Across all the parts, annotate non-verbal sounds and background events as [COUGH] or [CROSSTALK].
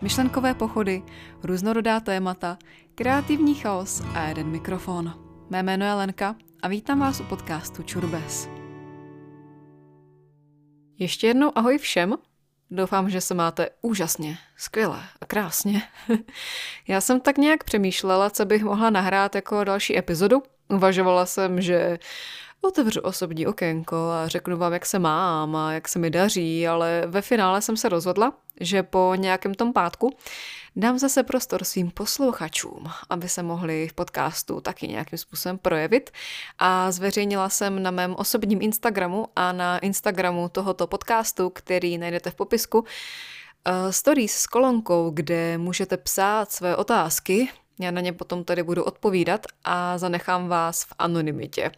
Myšlenkové pochody, různorodá témata, kreativní chaos a jeden mikrofon. Mé jméno je Lenka a vítám vás u podcastu Čurbes. Ještě jednou ahoj všem. Doufám, že se máte úžasně, skvěle a krásně. [LAUGHS] Já jsem tak nějak přemýšlela, co bych mohla nahrát jako další epizodu. Uvažovala jsem, že otevřu osobní okénko a řeknu vám, jak se mám a jak se mi daří, ale ve finále jsem se rozhodla, že po nějakém tom pátku dám zase prostor svým posluchačům, aby se mohli v podcastu taky nějakým způsobem projevit a zveřejnila jsem na mém osobním Instagramu a na Instagramu tohoto podcastu, který najdete v popisku, eh, stories s kolonkou, kde můžete psát své otázky, já na ně potom tady budu odpovídat a zanechám vás v anonymitě.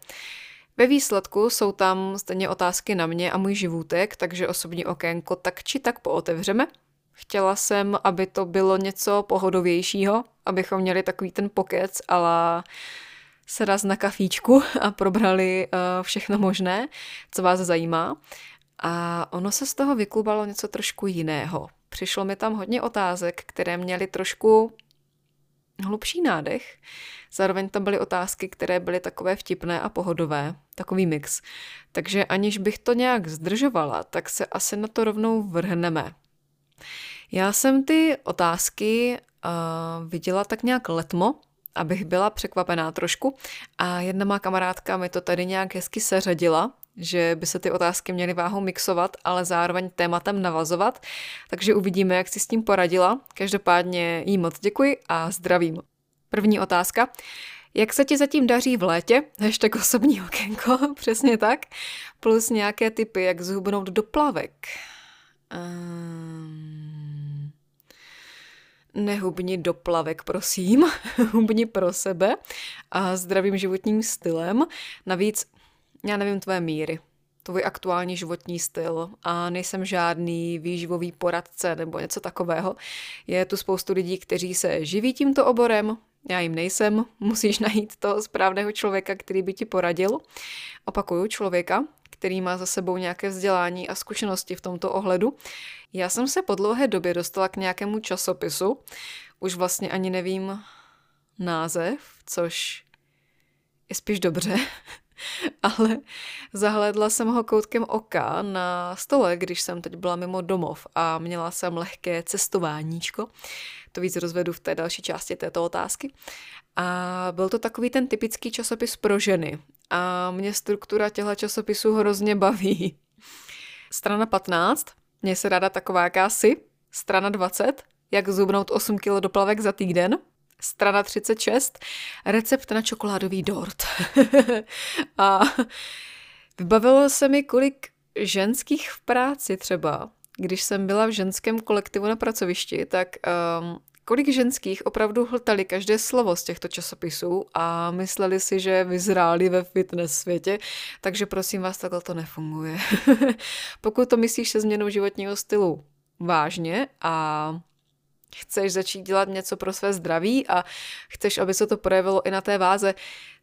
Ve výsledku jsou tam stejně otázky na mě a můj životek, takže osobní okénko tak či tak pootevřeme. Chtěla jsem, aby to bylo něco pohodovějšího, abychom měli takový ten pokec, ale se raz na kafíčku a probrali uh, všechno možné, co vás zajímá. A ono se z toho vyklubalo něco trošku jiného. Přišlo mi tam hodně otázek, které měly trošku hlubší nádech. Zároveň tam byly otázky, které byly takové vtipné a pohodové, takový mix. Takže aniž bych to nějak zdržovala, tak se asi na to rovnou vrhneme. Já jsem ty otázky uh, viděla tak nějak letmo, abych byla překvapená trošku a jedna má kamarádka mi to tady nějak hezky seřadila, že by se ty otázky měly váhou mixovat, ale zároveň tématem navazovat, takže uvidíme, jak si s tím poradila. Každopádně jí moc děkuji a zdravím. První otázka. Jak se ti zatím daří v létě? Hashtag osobní okénko, [LAUGHS] přesně tak. Plus nějaké typy, jak zhubnout do plavek. Um, nehubni do plavek, prosím. [LAUGHS] Hubni pro sebe a zdravým životním stylem. Navíc, já nevím tvoje míry, tvůj aktuální životní styl a nejsem žádný výživový poradce nebo něco takového. Je tu spoustu lidí, kteří se živí tímto oborem, já jim nejsem, [LAUGHS] musíš najít toho správného člověka, který by ti poradil. Opakuju, člověka, který má za sebou nějaké vzdělání a zkušenosti v tomto ohledu. Já jsem se po dlouhé době dostala k nějakému časopisu, už vlastně ani nevím název, což je spíš dobře, [LAUGHS] [LAUGHS] ale zahledla jsem ho koutkem oka na stole, když jsem teď byla mimo domov a měla jsem lehké cestováníčko. To víc rozvedu v té další části této otázky. A byl to takový ten typický časopis pro ženy. A mě struktura těchto časopisů hrozně baví. [LAUGHS] Strana 15, mě se ráda taková jakási. Strana 20, jak zubnout 8 kg doplavek za týden strana 36, recept na čokoládový dort. [LAUGHS] a vybavilo se mi, kolik ženských v práci třeba, když jsem byla v ženském kolektivu na pracovišti, tak um, kolik ženských opravdu hltali každé slovo z těchto časopisů a mysleli si, že vyzráli ve fitness světě, takže prosím vás, takhle to nefunguje. [LAUGHS] Pokud to myslíš se změnou životního stylu vážně a chceš začít dělat něco pro své zdraví a chceš, aby se to projevilo i na té váze,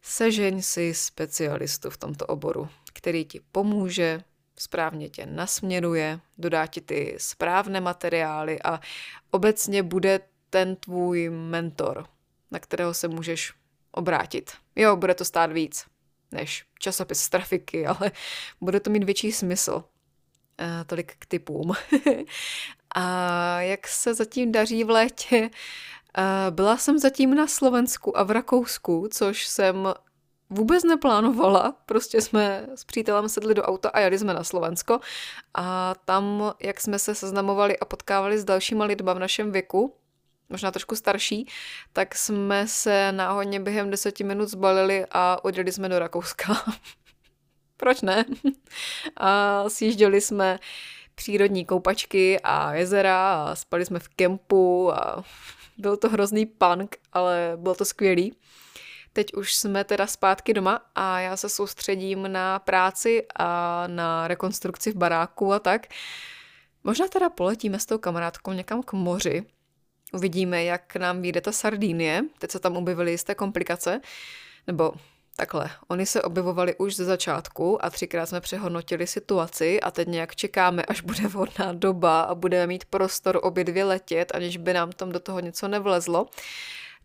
sežeň si specialistu v tomto oboru, který ti pomůže, správně tě nasměruje, dodá ti ty správné materiály a obecně bude ten tvůj mentor, na kterého se můžeš obrátit. Jo, bude to stát víc než časopis z trafiky, [LAUGHS] ale bude to mít větší smysl. Uh, tolik k typům. [LAUGHS] A jak se zatím daří v létě? Byla jsem zatím na Slovensku a v Rakousku, což jsem vůbec neplánovala. Prostě jsme s přítelem sedli do auta a jeli jsme na Slovensko. A tam, jak jsme se seznamovali a potkávali s dalšíma lidma v našem věku, možná trošku starší, tak jsme se náhodně během deseti minut zbalili a odjeli jsme do Rakouska. [LAUGHS] Proč ne? A sjížděli jsme přírodní koupačky a jezera a spali jsme v kempu a byl to hrozný punk, ale bylo to skvělý. Teď už jsme teda zpátky doma a já se soustředím na práci a na rekonstrukci v baráku a tak. Možná teda poletíme s tou kamarádkou někam k moři. Uvidíme, jak nám vyjde ta Sardinie. Teď se tam objevily jisté komplikace. Nebo Takhle, oni se objevovali už ze začátku a třikrát jsme přehodnotili situaci a teď nějak čekáme, až bude vhodná doba a budeme mít prostor obě dvě letět, aniž by nám tam do toho něco nevlezlo.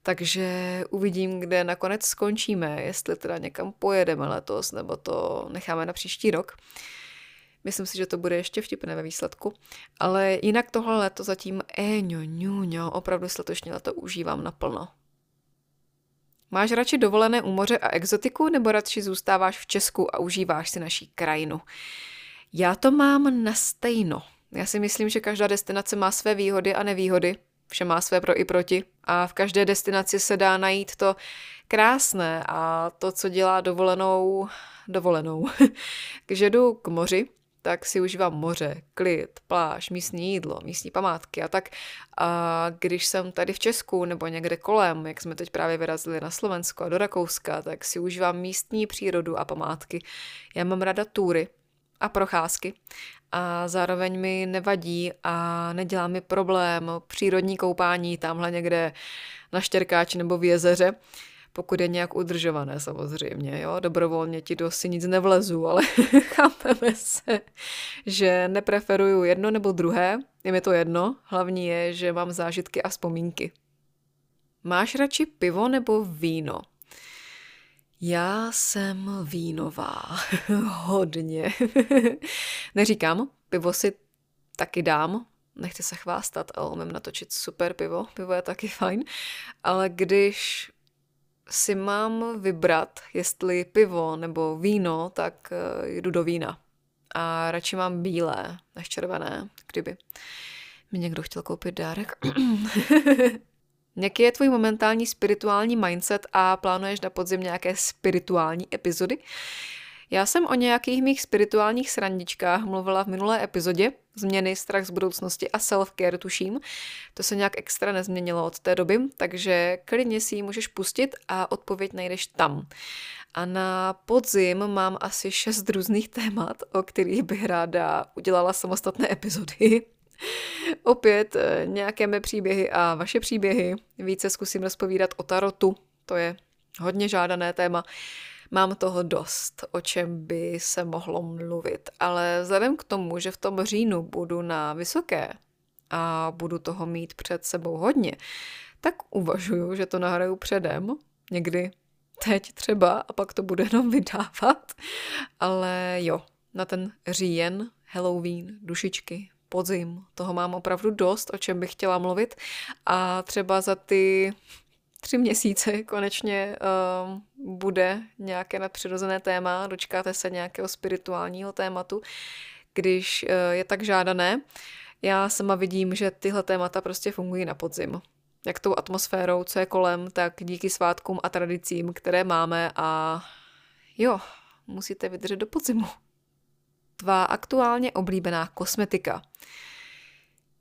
Takže uvidím, kde nakonec skončíme, jestli teda někam pojedeme letos, nebo to necháme na příští rok. Myslím si, že to bude ještě vtipné ve výsledku. Ale jinak tohle leto zatím éňo, ňuňo, opravdu si letošní leto užívám naplno. Máš radši dovolené u moře a exotiku, nebo radši zůstáváš v Česku a užíváš si naší krajinu? Já to mám na stejno. Já si myslím, že každá destinace má své výhody a nevýhody. Vše má své pro i proti. A v každé destinaci se dá najít to krásné a to, co dělá dovolenou, dovolenou. [LAUGHS] Když jdu k moři, tak si užívám moře, klid, pláž, místní jídlo, místní památky a tak. A když jsem tady v Česku nebo někde kolem, jak jsme teď právě vyrazili na Slovensko a do Rakouska, tak si užívám místní přírodu a památky. Já mám rada túry a procházky a zároveň mi nevadí a nedělá mi problém přírodní koupání tamhle někde na Štěrkáči nebo v jezeře pokud je nějak udržované samozřejmě, jo, dobrovolně ti do si nic nevlezu, ale [LAUGHS] chápeme se, že nepreferuju jedno nebo druhé, je mi to jedno, hlavní je, že mám zážitky a vzpomínky. Máš radši pivo nebo víno? Já jsem vínová. [LAUGHS] Hodně. [LAUGHS] Neříkám, pivo si taky dám, nechci se chvástat, ale umím natočit super pivo, pivo je taky fajn, ale když si mám vybrat, jestli pivo nebo víno, tak eh, jdu do vína. A radši mám bílé než červené, kdyby mi někdo chtěl koupit dárek. [CLEARS THROAT] Jaký je tvůj momentální spirituální mindset a plánuješ na podzim nějaké spirituální epizody? Já jsem o nějakých mých spirituálních srandičkách mluvila v minulé epizodě, změny, strach z budoucnosti a self-care tuším. To se nějak extra nezměnilo od té doby, takže klidně si ji můžeš pustit a odpověď najdeš tam. A na podzim mám asi šest různých témat, o kterých bych ráda udělala samostatné epizody. [LAUGHS] Opět eh, nějaké mé příběhy a vaše příběhy. Více zkusím rozpovídat o tarotu, to je hodně žádané téma. Mám toho dost, o čem by se mohlo mluvit, ale vzhledem k tomu, že v tom říjnu budu na vysoké a budu toho mít před sebou hodně, tak uvažuju, že to nahraju předem, někdy teď třeba, a pak to budu jenom vydávat. Ale jo, na ten říjen, Halloween, dušičky, podzim, toho mám opravdu dost, o čem bych chtěla mluvit. A třeba za ty tři měsíce konečně uh, bude nějaké nadpřirozené téma, dočkáte se nějakého spirituálního tématu, když uh, je tak žádané. Já sama vidím, že tyhle témata prostě fungují na podzim. Jak tou atmosférou, co je kolem, tak díky svátkům a tradicím, které máme a jo, musíte vydržet do podzimu. Tvá aktuálně oblíbená kosmetika.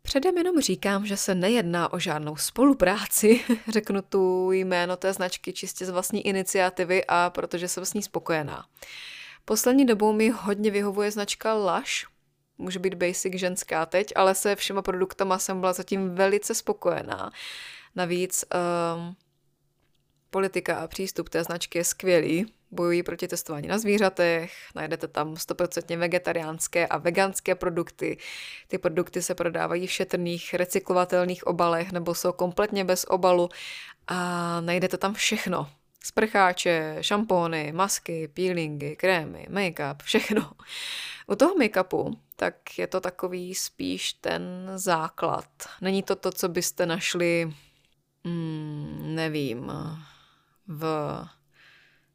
Předem jenom říkám, že se nejedná o žádnou spolupráci, [LAUGHS] řeknu tu jméno té značky čistě z vlastní iniciativy a protože jsem s ní spokojená. Poslední dobou mi hodně vyhovuje značka Lush, může být basic ženská teď, ale se všema produktama jsem byla zatím velice spokojená. Navíc um, politika a přístup té značky je skvělý, bojují proti testování na zvířatech, najdete tam 100% vegetariánské a veganské produkty. Ty produkty se prodávají v šetrných recyklovatelných obalech nebo jsou kompletně bez obalu a najdete tam všechno. Sprcháče, šampóny, masky, peelingy, krémy, make-up, všechno. U toho make-upu tak je to takový spíš ten základ. Není to to, co byste našli, hmm, nevím, v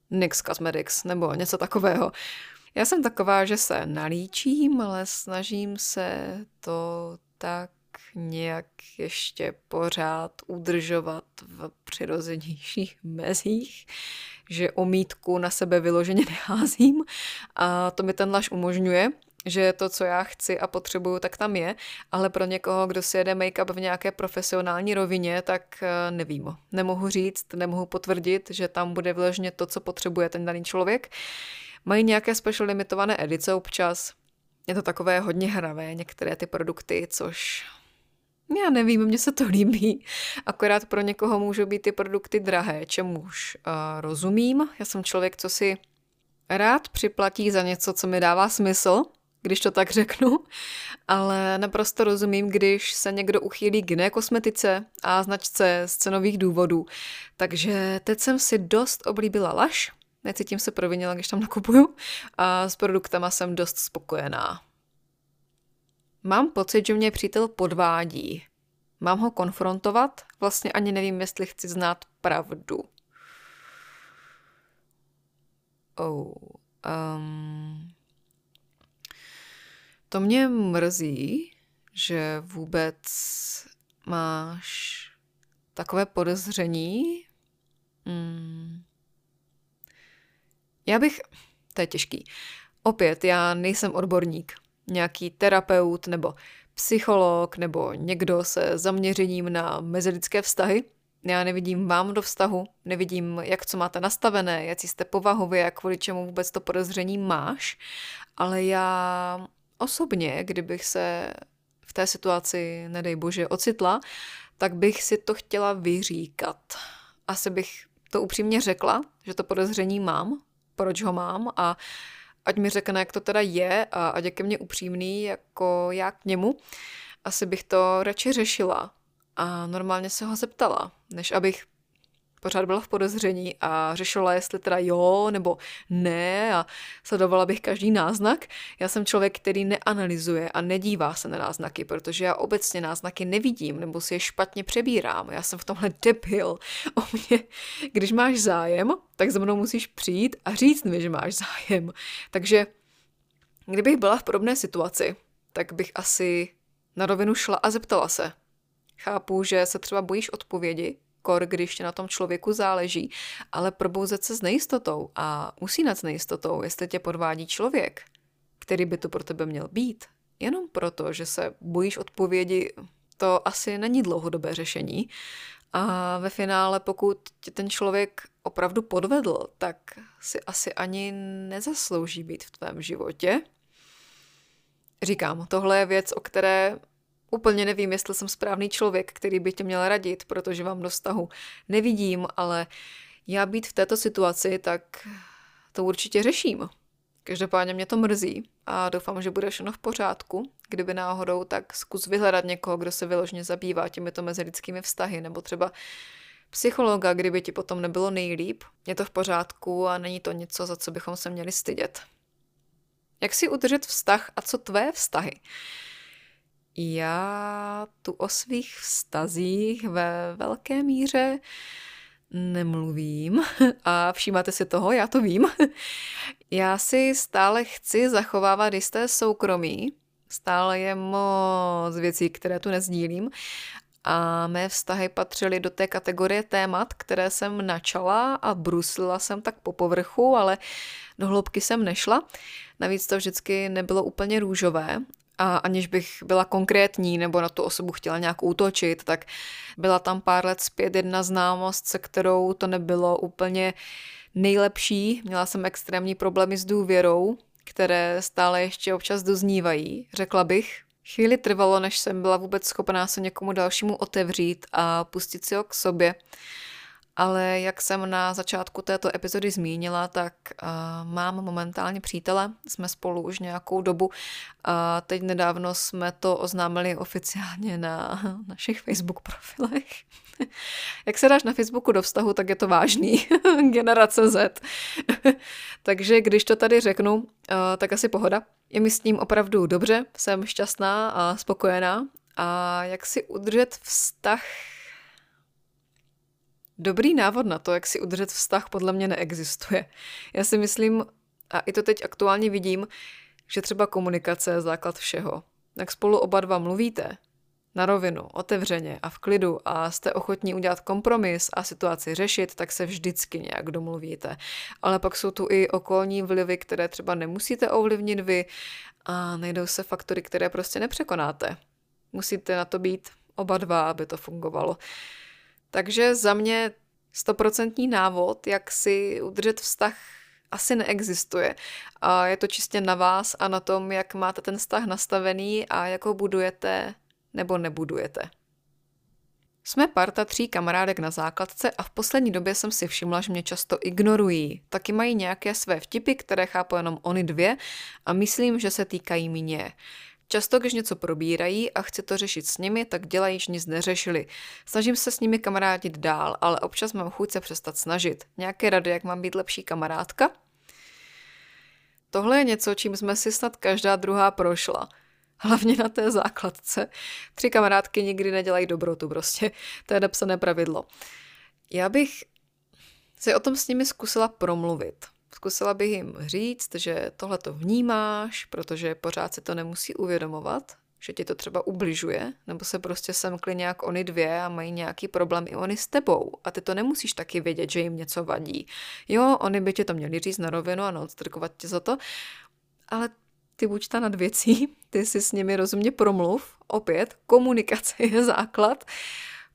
NYX Cosmetics nebo něco takového. Já jsem taková, že se nalíčím, ale snažím se to tak nějak ještě pořád udržovat v přirozenějších [LAUGHS] mezích, že omítku na sebe vyloženě [LAUGHS] neházím a to mi ten laž umožňuje, že to, co já chci a potřebuju, tak tam je, ale pro někoho, kdo si jede make-up v nějaké profesionální rovině, tak eh, nevím. Nemohu říct, nemohu potvrdit, že tam bude vyloženě to, co potřebuje ten daný člověk. Mají nějaké special limitované edice občas. Je to takové hodně hravé, některé ty produkty, což Já nevím, mně se to líbí. Akorát pro někoho můžou být ty produkty drahé, čemuž uh, rozumím. Já jsem člověk, co si rád připlatí za něco, co mi dává smysl, když to tak řeknu, ale naprosto rozumím, když se někdo uchýlí k jiné kosmetice a značce z cenových důvodů. Takže teď jsem si dost oblíbila laš, necítím se provinila, když tam nakupuju a s produktama jsem dost spokojená. Mám pocit, že mě přítel podvádí. Mám ho konfrontovat? Vlastně ani nevím, jestli chci znát pravdu. Oh, um, to mě mrzí, že vůbec máš takové podezření. Hmm. Já bych... To je těžký. Opět, já nejsem odborník. Nějaký terapeut nebo psycholog nebo někdo se zaměřením na mezilidské vztahy. Já nevidím vám do vztahu, nevidím, jak co máte nastavené, jak jste povahově, jak kvůli čemu vůbec to podezření máš, ale já osobně, kdybych se v té situaci, nedej bože, ocitla, tak bych si to chtěla vyříkat. Asi bych to upřímně řekla, že to podezření mám, proč ho mám a ať mi řekne, jak to teda je a ať je ke mně upřímný, jako já k němu, asi bych to radši řešila a normálně se ho zeptala, než abych pořád byla v podezření a řešila, jestli teda jo nebo ne a sledovala bych každý náznak. Já jsem člověk, který neanalyzuje a nedívá se na náznaky, protože já obecně náznaky nevidím nebo si je špatně přebírám. Já jsem v tomhle debil. O mě, když máš zájem, tak za mnou musíš přijít a říct mi, že máš zájem. Takže kdybych byla v podobné situaci, tak bych asi na rovinu šla a zeptala se. Chápu, že se třeba bojíš odpovědi, kor, když na tom člověku záleží, ale probouzet se s nejistotou a usínat s nejistotou, jestli tě podvádí člověk, který by to pro tebe měl být, jenom proto, že se bojíš odpovědi, to asi není dlouhodobé řešení. A ve finále, pokud tě ten člověk opravdu podvedl, tak si asi ani nezaslouží být v tvém životě. Říkám, tohle je věc, o které Úplně nevím, jestli jsem správný člověk, který by tě měl radit, protože vám do vztahu nevidím, ale já být v této situaci, tak to určitě řeším. Každopádně mě to mrzí a doufám, že bude všechno v pořádku. Kdyby náhodou, tak zkus vyhledat někoho, kdo se vyložně zabývá těmito mezilidskými vztahy, nebo třeba psychologa, kdyby ti potom nebylo nejlíp. Je to v pořádku a není to něco, za co bychom se měli stydět. Jak si udržet vztah a co tvé vztahy? Já tu o svých vztazích ve velké míře nemluvím a všímáte si toho, já to vím. Já si stále chci zachovávat jisté soukromí, stále je moc věcí, které tu nezdílím a mé vztahy patřily do té kategorie témat, které jsem načala a bruslila jsem tak po povrchu, ale do hloubky jsem nešla. Navíc to vždycky nebylo úplně růžové a aniž bych byla konkrétní nebo na tu osobu chtěla nějak útočit, tak byla tam pár let zpět jedna známost, se kterou to nebylo úplně nejlepší. Měla jsem extrémní problémy s důvěrou, které stále ještě občas doznívají, řekla bych. Chvíli trvalo, než jsem byla vůbec schopná se někomu dalšímu otevřít a pustit si ho k sobě ale jak jsem na začátku této epizody zmínila, tak uh, mám momentálně přítele, jsme spolu už nějakou dobu a teď nedávno jsme to oznámili oficiálně na [LAUGHS] našich Facebook profilech. [LAUGHS] jak se dáš na Facebooku do vztahu, tak je to vážný. [LAUGHS] Generace Z. Takže když to tady řeknu, uh, tak asi pohoda. Je mi s tím opravdu dobře, jsem šťastná a spokojená. A jak si udržet vztah Dobrý návod na to, jak si udržet vztah, podle mě neexistuje. Já si myslím, a i to teď aktuálně vidím, že třeba komunikace je základ všeho. Jak spolu oba dva mluvíte, na rovinu, otevřeně a v klidu a jste ochotní udělat kompromis a situaci řešit, tak se vždycky nějak domluvíte. Ale pak jsou tu i okolní vlivy, které třeba nemusíte ovlivnit vy a najdou se faktory, které prostě nepřekonáte. Musíte na to být oba dva, aby to fungovalo. Takže za mě stoprocentní návod, jak si udržet vztah asi neexistuje. A je to čistě na vás a na tom, jak máte ten vztah nastavený a jak ho budujete nebo nebudujete. Jsme parta tří kamarádek na základce a v poslední době jsem si všimla, že mě často ignorují. Taky mají nějaké své vtipy, které chápu jenom oni dvě a myslím, že se týkají mě. Často, když něco probírají a chci to řešit s nimi, tak dělají, že nic neřešili. Snažím se s nimi kamarádit dál, ale občas mám chuť se přestat snažit. Nějaké rady, jak mám být lepší kamarádka? Tohle je něco, čím jsme si snad každá druhá prošla. Hlavně na té základce. Tři kamarádky nikdy nedělají dobrotu prostě. To je napsané pravidlo. Já bych si o tom s nimi zkusila promluvit. Zkusila bych jim říct, že tohle to vnímáš, protože pořád si to nemusí uvědomovat, že ti to třeba ubližuje, nebo se prostě semkli nějak oni dvě a mají nějaký problém i oni s tebou a ty to nemusíš taky vědět, že jim něco vadí. Jo, oni by ti to měli říct na rovinu a neodstrkovat tě za to, ale ty buď ta nad věcí, [LAUGHS] ty si s nimi rozumně promluv, opět, komunikace je základ.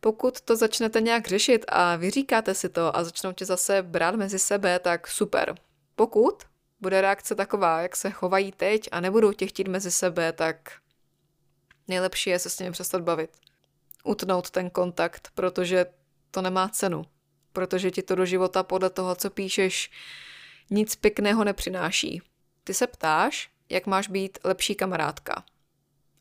Pokud to začnete nějak řešit a vyříkáte si to a začnou tě zase brát mezi sebe, tak super. Pokud bude reakce taková, jak se chovají teď a nebudou tě chtít mezi sebe, tak nejlepší je se s nimi přestat bavit. Utnout ten kontakt, protože to nemá cenu. Protože ti to do života podle toho, co píšeš, nic pěkného nepřináší. Ty se ptáš, jak máš být lepší kamarádka.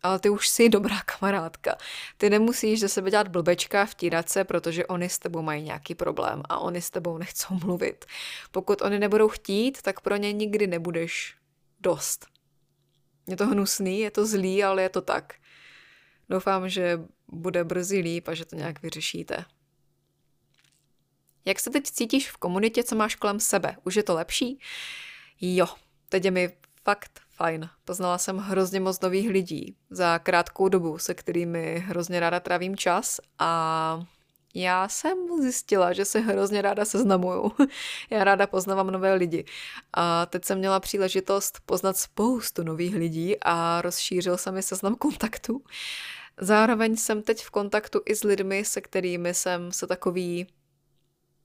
Ale ty už jsi dobrá kamarádka. Ty nemusíš ze sebe dělat blbečka, vtírat se, protože oni s tebou mají nějaký problém a oni s tebou nechcou mluvit. Pokud oni nebudou chtít, tak pro ně nikdy nebudeš dost. Je to hnusný, je to zlý, ale je to tak. Doufám, že bude brzy líp a že to nějak vyřešíte. Jak se teď cítíš v komunitě, co máš kolem sebe? Už je to lepší? Jo, teď je mi fakt fajn. Poznala jsem hrozně moc nových lidí za krátkou dobu, se kterými hrozně ráda trávím čas a já jsem zjistila, že se hrozně ráda seznamuju. [LAUGHS] Já ráda poznávám nové lidi. A teď jsem měla příležitost poznat spoustu nových lidí a rozšířil se mi seznam kontaktů. Zároveň jsem teď v kontaktu i s lidmi, se kterými jsem se takový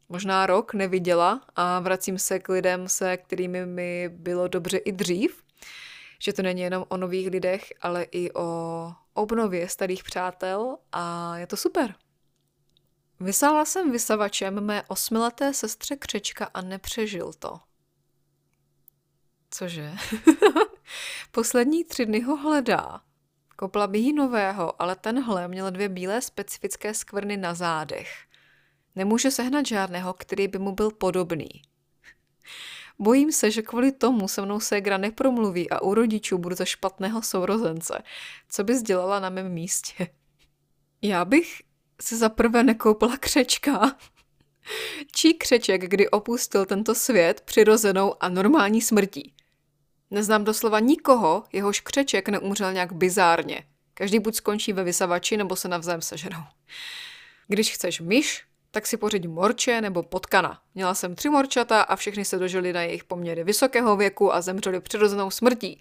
možná rok neviděla a vracím se k lidem, se kterými mi bylo dobře i dřív. Že to není jenom o nových lidech, ale i o obnově starých přátel a je to super. Vysála jsem vysavačem mé osmileté sestře křečka a nepřežil to. Cože? [LAUGHS] Poslední tři dny ho hledá. Kopla by jí nového, ale tenhle měl dvě bílé specifické skvrny na zádech. Nemůže sehnat žádného, který by mu byl podobný. Bojím se, že kvůli tomu se mnou ségra nepromluví a u rodičů budu za špatného sourozence. Co bys dělala na mém místě? Já bych si zaprvé nekoupila křečka. Čí křeček, kdy opustil tento svět přirozenou a normální smrtí? Neznám doslova nikoho, jehož křeček neumřel nějak bizárně. Každý buď skončí ve vysavači, nebo se navzájem sežerou. Když chceš myš, tak si pořiď morče nebo potkana. Měla jsem tři morčata a všechny se dožili na jejich poměry vysokého věku a zemřeli přirozenou smrtí.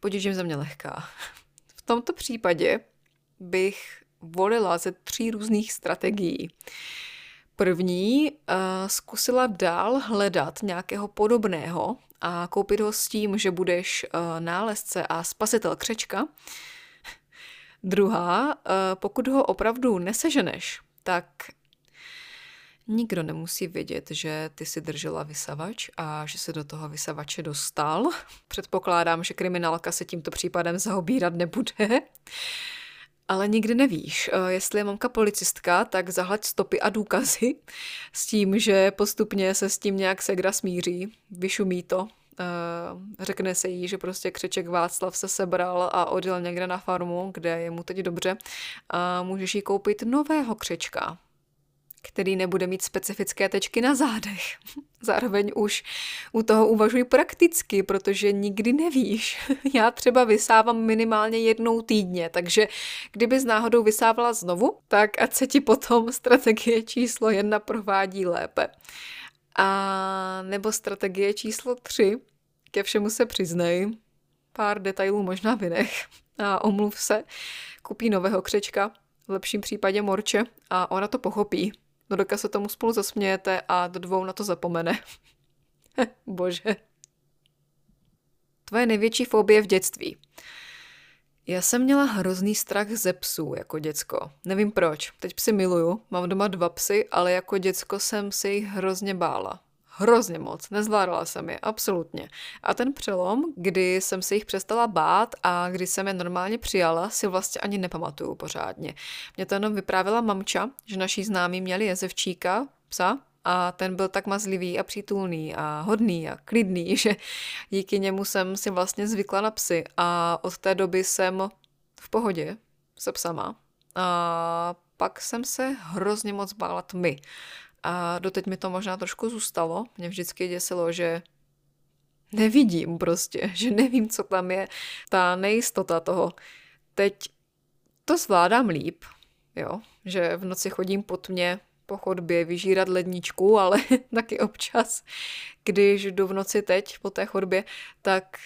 Potíž jim země lehká. V tomto případě bych volila ze tří různých strategií. První uh, zkusila dál hledat nějakého podobného a koupit ho s tím, že budeš uh, nálezce a spasitel křečka. Druhá, uh, pokud ho opravdu neseženeš, tak Nikdo nemusí vědět, že ty si držela vysavač a že se do toho vysavače dostal. [LAUGHS] Předpokládám, že kriminálka se tímto případem zaobírat nebude. Ale nikdy nevíš, eh, jestli je mamka policistka, tak zahlať stopy a důkazy s tím, že postupně se s tím nějak segra smíří, vyšumí to, eh, řekne se jí, že prostě křeček Václav se sebral a odjel někde na farmu, kde je mu teď dobře. A můžeš jí koupit nového křečka, který nebude mít specifické tečky na zádech. [LAUGHS] Zároveň už u toho uvažuji prakticky, protože nikdy nevíš. [LAUGHS] Já třeba vysávám minimálně jednou týdně, takže kdyby z náhodou vysávala znovu, tak ať se ti potom [LAUGHS] strategie číslo jedna provádí lépe. A nebo strategie číslo tři, ke všemu se přiznej, pár detailů možná vynech a omluv se, kupí nového křečka, v lepším případě morče a ona to pochopí No dokud se tomu spolu zasmějete a do dvou na to zapomene. [LAUGHS] Bože. Tvoje největší fobie v dětství. Já jsem měla hrozný strach ze psů jako děcko. Nevím proč. Teď psy miluju, mám doma dva psy, ale jako děcko jsem si jich hrozně bála. Hrozně moc, nezvládala jsem je, absolutně. A ten přelom, kdy jsem se jich přestala bát a kdy jsem je normálně přijala, si vlastně ani nepamatuju pořádně. Mě to jenom vyprávila mamča, že naši známí měli jezevčíka, psa, a ten byl tak mazlivý a přítulný a hodný a klidný, [LAUGHS] že díky němu jsem si vlastně zvykla na psy a od té doby jsem v pohodě se psama. A pak jsem se hrozně moc bála tmy. A doteď mi to možná trošku zůstalo. Mě vždycky děsilo, že nevidím prostě, [LAUGHS] že nevím, co tam je. Ta nejistota toho. Teď to zvládám líp, jo, že v noci chodím po tmě po chodbě vyžírat ledničku, [LAUGHS] ale taky občas, když jdu v noci teď po té chodbě, tak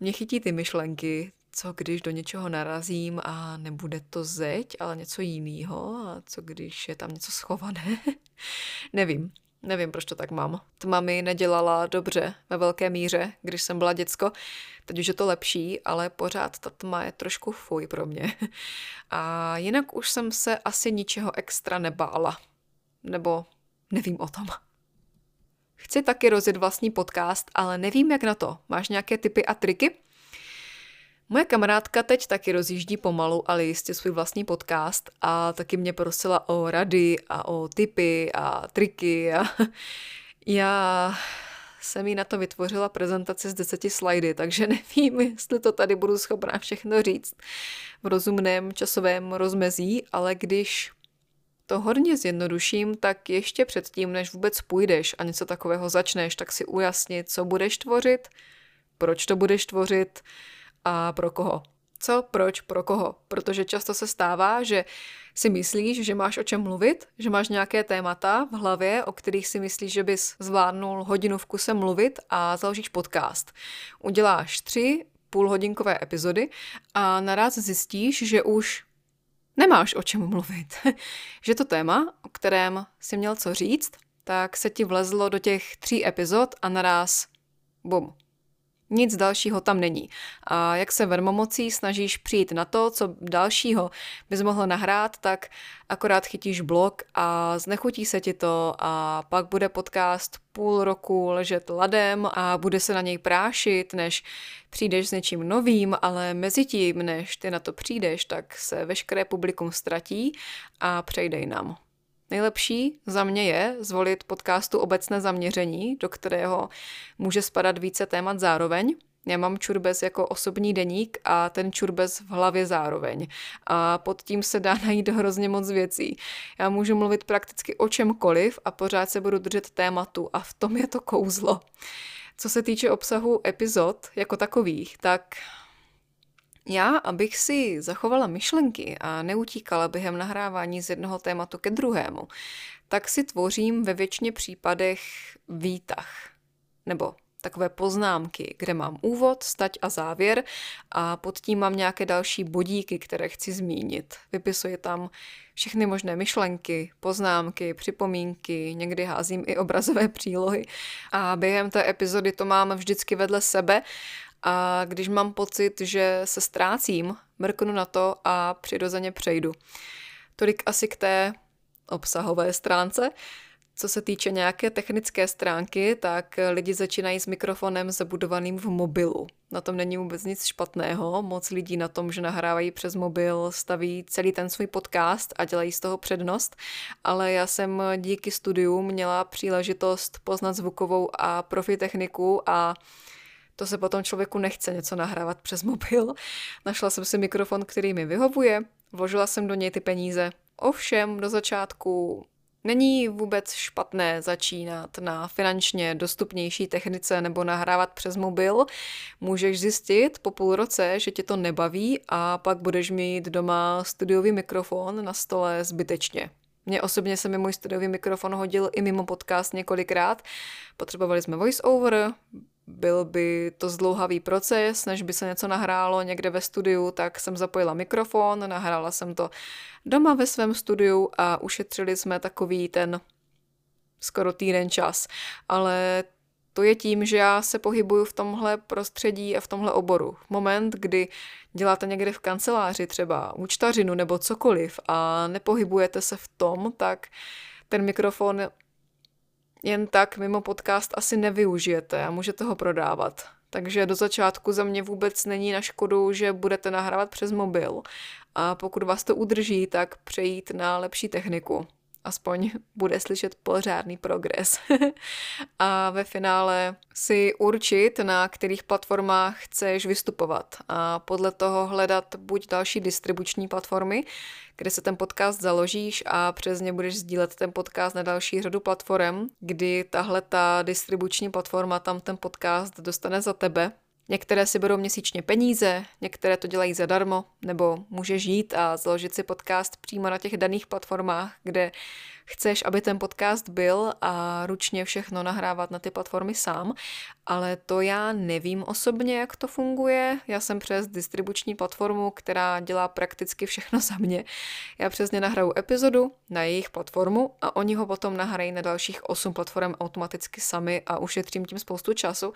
mě chytí ty myšlenky, co když do něčeho narazím a nebude to zeď, ale něco jiného a co když je tam něco schované. [LAUGHS] Nevím. Nevím, proč to tak mám. Tma mi nedělala dobře ve velké míře, když jsem byla děcko. Teď už je to lepší, ale pořád ta tma je trošku fuj pro mě. [LAUGHS] A jinak už jsem se asi ničeho extra nebála. Nebo nevím o tom. Chci taky rozjet vlastní podcast, ale nevím jak na to. Máš nějaké typy a triky? Moje kamarádka teď taky rozjíždí pomalu, ale jistě svůj vlastní podcast a taky mě prosila o rady a o tipy a triky a [LAUGHS] já jsem jí na to vytvořila prezentaci z deseti slajdy, takže [LAUGHS] nevím, jestli to tady budu schopná všechno říct v rozumném časovém rozmezí, ale když to hodně zjednoduším, tak ještě předtím, než vůbec půjdeš a něco takového začneš, tak si ujasnit, co budeš tvořit, proč to budeš tvořit, a pro koho. Co, proč, pro koho. Protože často se stává, že si myslíš, že máš o čem mluvit, že máš nějaké témata v hlavě, o kterých si myslíš, že bys zvládnul hodinu v kuse mluvit a založíš podcast. Uděláš tři půlhodinkové epizody a naraz zjistíš, že už nemáš o čem mluvit. [LAUGHS] že to téma, o kterém si měl co říct, tak se ti vlezlo do těch tří epizod a naraz bum, nic dalšího tam není. A jak se vermomocí snažíš přijít na to, co dalšího bys mohl nahrát, tak akorát chytíš blok a znechutí se ti to a pak bude podcast půl roku ležet ladem a bude se na něj prášit, než přijdeš s něčím novým, ale mezi tím, než ty na to přijdeš, tak se veškeré publikum ztratí a přejde nám. Nejlepší za mě je zvolit podcastu obecné zaměření, do kterého může spadat více témat zároveň. Já mám čurbez jako osobní deník a ten čurbez v hlavě zároveň. A pod tím se dá [LAUGHS] najít hrozně moc věcí. Já můžu mluvit prakticky o čemkoliv a pořád se budu držet tématu a v tom je to kouzlo. Co se týče obsahu epizod jako takových, tak já, abych si zachovala myšlenky a neutíkala během nahrávání z jednoho tématu ke druhému, tak si tvořím ve většině případech výtah. Nebo takové poznámky, kde mám úvod, stať a závěr a pod tím mám nějaké další bodíky, které chci zmínit. Vypisuji tam všechny možné myšlenky, poznámky, připomínky, někdy házím i obrazové přílohy a během té epizody to mám vždycky vedle sebe a když mám pocit, že se ztrácím, mrknu na to a přirozeně přejdu. Tolik asi k té obsahové stránce. Co se týče nějaké technické stránky, tak lidi začínají s mikrofonem zabudovaným v mobilu. Na tom není vůbec nic špatného. Moc lidí na tom, že nahrávají přes mobil, staví celý ten svůj podcast a dělají z toho přednost. Ale já jsem díky studiu měla příležitost poznat zvukovou a profi techniku a to se potom člověku nechce něco nahrávat přes mobil. [LAUGHS] Našla jsem si mikrofon, který mi vyhovuje, vložila jsem do něj ty peníze. Ovšem, do začátku Není vůbec špatné začínat na finančně dostupnější technice nebo nahrávat přes mobil. Můžeš zjistit po půl roce, že tě to nebaví a pak budeš mít doma studiový mikrofon na stole zbytečně. Mně osobně se mi můj studiový mikrofon hodil i mimo podcast několikrát. Potřebovali jsme voice-over, byl by to zdlouhavý proces, než by se něco nahrálo někde ve studiu, tak jsem zapojila mikrofon, nahrála jsem to doma ve svém studiu a ušetřili jsme takový ten skoro týden čas. Ale to je tím, že já se pohybuju v tomhle prostředí a v tomhle oboru. Moment, kdy děláte někde v kanceláři třeba účtařinu nebo cokoliv a nepohybujete se v tom, tak ten mikrofon jen tak mimo podcast asi nevyužijete a můžete ho prodávat. Takže do začátku za mě vůbec není na škodu, že budete nahrávat přes mobil. A pokud vás to udrží, tak přejít na lepší techniku aspoň [LAUGHS] bude slyšet pořádný progres. [LAUGHS] a ve finále si určit, na kterých platformách chceš vystupovat a podle toho hledat buď další distribuční platformy, kde se ten podcast založíš a přes ně budeš sdílet ten podcast na další řadu platform, kdy tahle ta distribuční platforma tam ten podcast dostane za tebe, Některé si berou měsíčně peníze, některé to dělají zadarmo, nebo můžeš jít a založit si podcast přímo na těch daných platformách, kde chceš, aby ten podcast byl a ručně všechno nahrávat na ty platformy sám, ale to já nevím osobně, jak to funguje. Já jsem přes distribuční platformu, která dělá prakticky všechno za mě. Já přesně nahraju epizodu na jejich platformu a oni ho potom nahrají na dalších 8 platform automaticky sami a ušetřím tím spoustu času.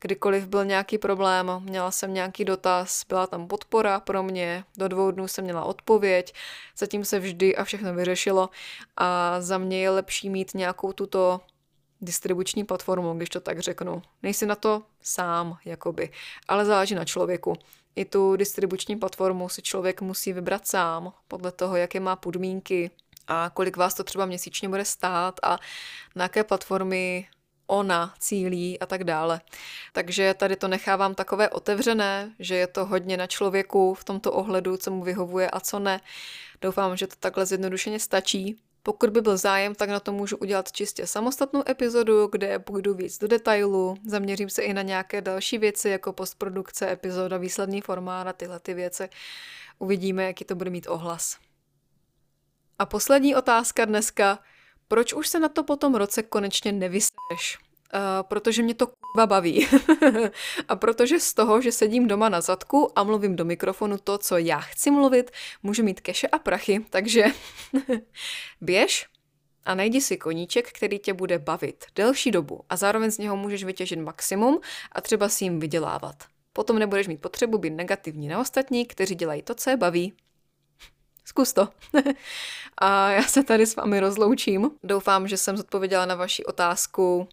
Kdykoliv byl nějaký problém, měla jsem nějaký dotaz, byla tam podpora pro mě, do dvou dnů jsem měla odpověď, zatím se vždy a všechno vyřešilo a za mě je lepší mít nějakou tuto distribuční platformu, když to tak řeknu. Nejsi na to sám, jakoby, ale záleží na člověku. I tu distribuční platformu si člověk musí vybrat sám, podle toho, jaké má podmínky a kolik vás to třeba měsíčně bude stát a na jaké platformy ona cílí a tak dále. Takže tady to nechávám takové otevřené, že je to hodně na člověku v tomto ohledu, co mu vyhovuje a co ne. Doufám, že to takhle zjednodušeně stačí. Pokud by byl zájem, tak na to můžu udělat čistě samostatnou epizodu, kde půjdu víc do detailu, zaměřím se i na nějaké další věci, jako postprodukce, epizoda, výsledný formát a tyhle ty věci. Uvidíme, jaký to bude mít ohlas. A poslední otázka dneska. Proč už se na to po tom roce konečně nevyseš? Uh, protože mě to kurva baví. [LAUGHS] a protože z toho, že sedím doma na zadku a mluvím do mikrofonu to, co já chci mluvit, můžu mít keše a prachy, takže [LAUGHS] běž a najdi si koníček, který tě bude bavit delší dobu a zároveň z něho můžeš vytěžit maximum a třeba si jim vydělávat. Potom nebudeš mít potřebu být negativní na ostatní, kteří dělají to, co je baví. [LAUGHS] Zkus to. a já se tady s vámi rozloučím. Doufám, že jsem zodpověděla na vaši otázku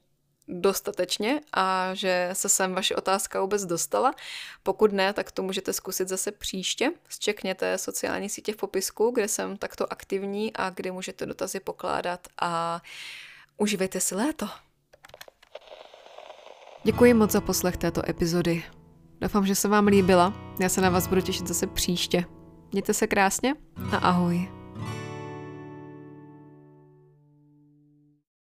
dostatečně a že se sem vaše otázka vůbec dostala. Pokud ne, tak to můžete zkusit zase příště. Zčekněte sociální sítě v popisku, kde jsem takto aktivní a kde můžete dotazy pokládat a uživejte si léto. Děkuji moc za poslech této epizody. Doufám, že se vám líbila. Já se na vás budu těšit zase příště. Mějte se krásně a ahoj.